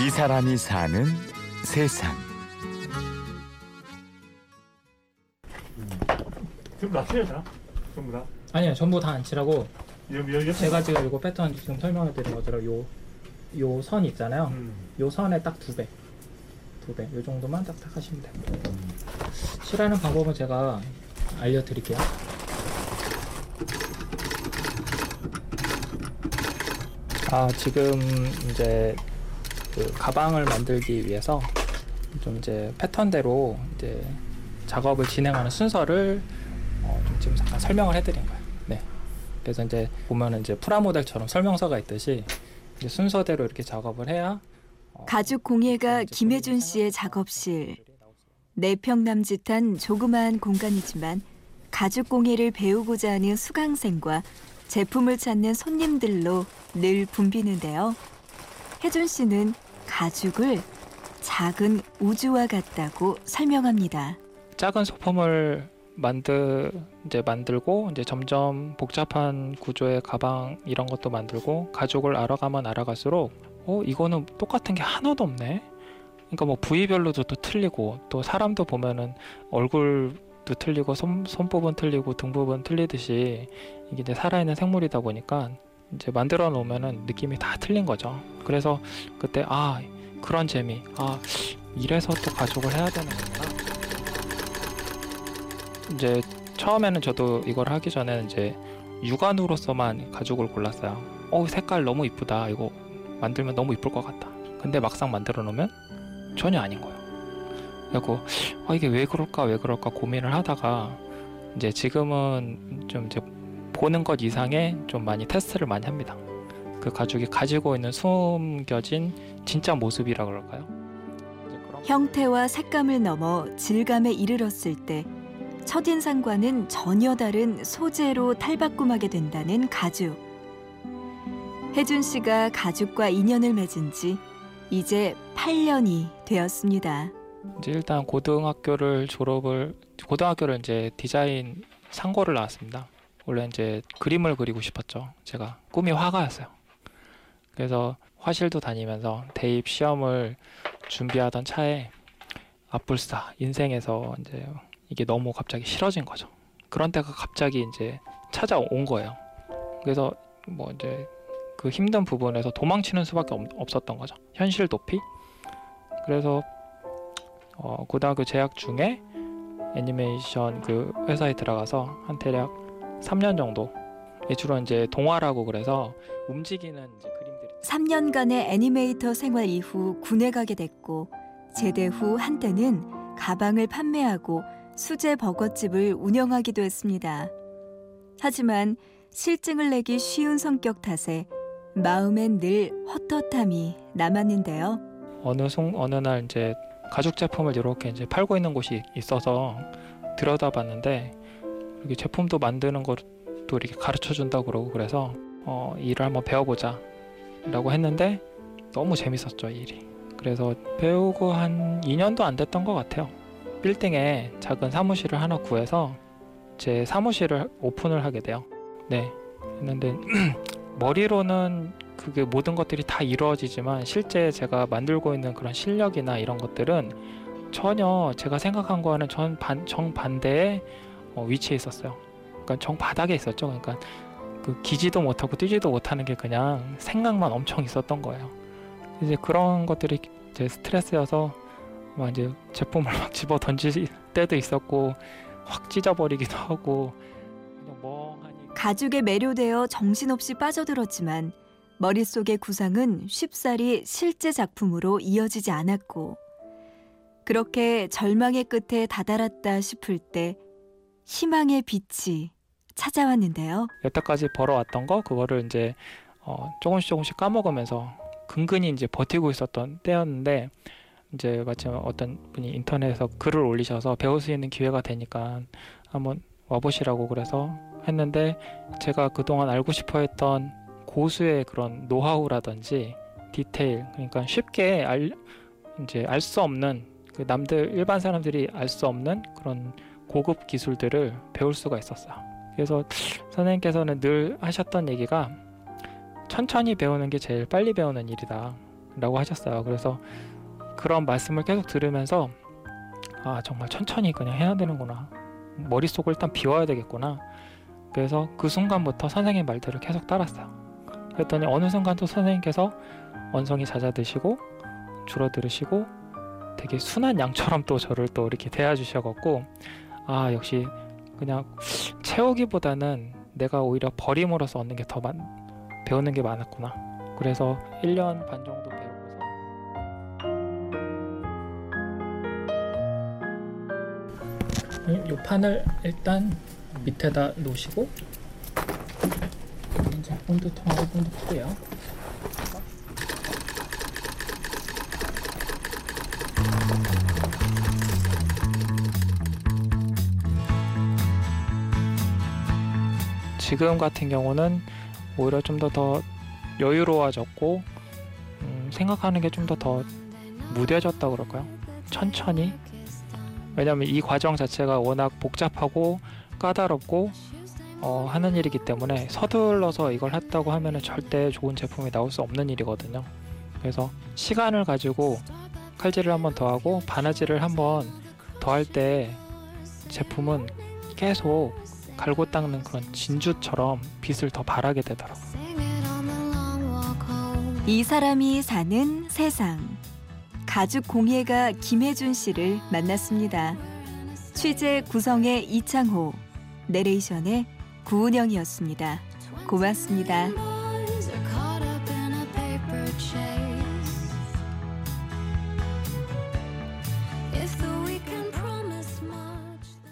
이 사람이 사는 세상. 전부 다 칠해잖아. 전부 다. 아니요, 전부 다 안 칠하고 여기 여기 제가 지금 이거 패턴 지금 설명해 드린 것처럼 요, 요 선 있잖아요. 음. 요 선에 딱 두 배. 두 배. 요 정도만 딱딱 하시면 돼요. 칠하는 방법은 제가 알려드릴게요. 아, 지금 이제 그 가방을 만들기 위해서 좀 이제 패턴대로 이제 작업을 진행하는 순서를 어, 좀 지금 잠깐 설명을 해드린 거예요. 네. 그래서 이제 보면은 이제 프라모델처럼 설명서가 있듯이 순서대로 이렇게 작업을 해야 어, 가죽 공예가 김혜준 씨의 작업실. 방법들이 나올 수 있어요. 네평 남짓한 조그마한 공간이지만 가죽 공예를 배우고자 하는 수강생과 제품을 찾는 손님들로 늘 붐비는데요. 혜준 씨는 가죽을 작은 우주와 같다고 설명합니다. 작은 소품을 만드 이제 만들고 이제 점점 복잡한 구조의 가방 이런 것도 만들고 가죽을 알아가면 알아갈수록 어 이거는 똑같은 게 하나도 없네. 그러니까 뭐 부위별로도 또 틀리고 또 사람도 보면은 얼굴도 틀리고 손, 손 부분 틀리고 등 부분 틀리듯이 이게 이제 살아있는 생물이다 보니까 이제 만들어 놓으면은 느낌이 다 틀린 거죠. 그래서 그때 아 그런 재미 아 이래서 또 가죽을 해야 되는 거구나. 이제 처음에는 저도 이걸 하기 전에는 이제 육안으로서만 가죽을 골랐어요. 어 색깔 너무 이쁘다. 이거 만들면 너무 이쁠 것 같다. 근데 막상 만들어 놓으면 전혀 아닌 거예요. 그리고 아 이게 왜 그럴까 왜 그럴까 고민을 하다가 이제 지금은 좀 이제 보는 것 이상의 좀 많이 테스트를 많이 합니다. 그 가죽이 가지고 있는 숨겨진 진짜 모습이라 그럴까요? 형태와 색감을 넘어 질감에 이르렀을 때 첫인상과는 전혀 다른 소재로 탈바꿈하게 된다는 가죽. 혜준 씨가 가죽과 인연을 맺은 지 이제 8년이 되었습니다. 이제 일단 고등학교를 졸업을 고등학교를 이제 디자인 상고를 나왔습니다. 원래 이제 그림을 그리고 싶었죠. 제가 꿈이 화가였어요. 그래서 화실도 다니면서 대입 시험을 준비하던 차에 앞불사 인생에서 이제 이게 너무 갑자기 싫어진 거죠. 그런 때가 갑자기 이제 찾아온 거예요. 그래서 뭐 이제 그 힘든 부분에서 도망치는 수밖에 없, 없었던 거죠. 현실 도피. 그래서 어, 고등학교 재학 중에 애니메이션 그 회사에 들어가서 한 대략 3년 정도 예, 주로 이제 동화라고 그래서 움직이는 이제 그림들이 3년간의 애니메이터 생활 이후 군에 가게 됐고 제대 후 한때는 가방을 판매하고 수제 버거집을 운영하기도 했습니다. 하지만 실증을 내기 쉬운 성격 탓에 마음엔 늘 헛헛함이 남았는데요. 어느 송 어느 날 이제 가죽 제품을 이렇게 이제 팔고 있는 곳이 있어서 들여다봤는데 이렇게 제품도 만드는 것도 이렇게 가르쳐 준다고 그러고 그래서 어, 일을 한번 배워보자 라고 했는데 너무 재밌었죠 이 일이. 그래서 배우고 한 2년도 안 됐던 것 같아요. 빌딩에 작은 사무실을 하나 구해서 제 사무실을 오픈을 하게 돼요. 네. 했는데 머리로는 그게 모든 것들이 다 이루어지지만 실제 제가 만들고 있는 그런 실력이나 이런 것들은 전혀 제가 생각한 거와는 전 반, 정반대의 어, 위치에 있었어요. 그러니까 정 바닥에 있었죠. 그러니까 그 기지도 못하고 뛰지도 못하는 게 그냥 생각만 엄청 있었던 거예요. 이제 그런 것들이 제 스트레스여서 막 이제 제품을 막 집어 던질 때도 있었고 확 찢어버리기도 하고 가죽에 매료되어 정신없이 빠져들었지만 머릿속의 구상은 쉽사리 실제 작품으로 이어지지 않았고 그렇게 절망의 끝에 다다랐다 싶을 때 희망의 빛이 찾아왔는데요. 여태까지 벌어왔던 거 그거를 이제 어, 조금씩 조금씩 까먹으면서 근근히 이제 버티고 있었던 때였는데 이제 마침 어떤 분이 인터넷에서 글을 올리셔서 배울 수 있는 기회가 되니까 한번 와보시라고 그래서 했는데 제가 그동안 알고 싶어 했던 고수의 그런 노하우라든지 디테일 그러니까 쉽게 알 이제 알 수 없는 그 남들 일반 사람들이 알 수 없는 그런 고급 기술들을 배울 수가 있었어요. 그래서 선생님께서는 늘 하셨던 얘기가 천천히 배우는 게 제일 빨리 배우는 일이다. 라고 하셨어요. 그래서 그런 말씀을 계속 들으면서 아 정말 천천히 그냥 해야 되는구나. 머릿속을 일단 비워야 되겠구나. 그래서 그 순간부터 선생님 말들을 계속 따랐어요. 그랬더니 어느 순간 또 선생님께서 원성이 잦아드시고 줄어들으시고 되게 순한 양처럼 또 저를 또 이렇게 대해주셔갖고 아 역시 그냥 채우기보다는 내가 오히려 버림으로써 얻는 게 더 배우는 게 많았구나. 그래서 1년 반 정도 배우고서 이 판을 일단 밑에다 놓으시고 이제 본드 통하고 본드 푸고요. 지금 같은 경우는 오히려 좀더더 여유로워졌고 음, 생각하는 게좀더더 무뎌졌다 그럴까요? 천천히 왜냐하면 이 과정 자체가 워낙 복잡하고 까다롭고 어, 하는 일이기 때문에 서둘러서 이걸 했다고 하면 절대 좋은 제품이 나올 수 없는 일이거든요. 그래서 시간을 가지고 칼질을 한번 더 하고 바느질을 한번 더 할 때 제품은 계속 갈고 닦는 그런 진주처럼 빛을 더 발하게 되더라고요. 이 사람이 사는 세상. 가죽 공예가 김혜준 씨를 만났습니다. 취재 구성의 이창호, 내레이션의 구은영이었습니다. 고맙습니다.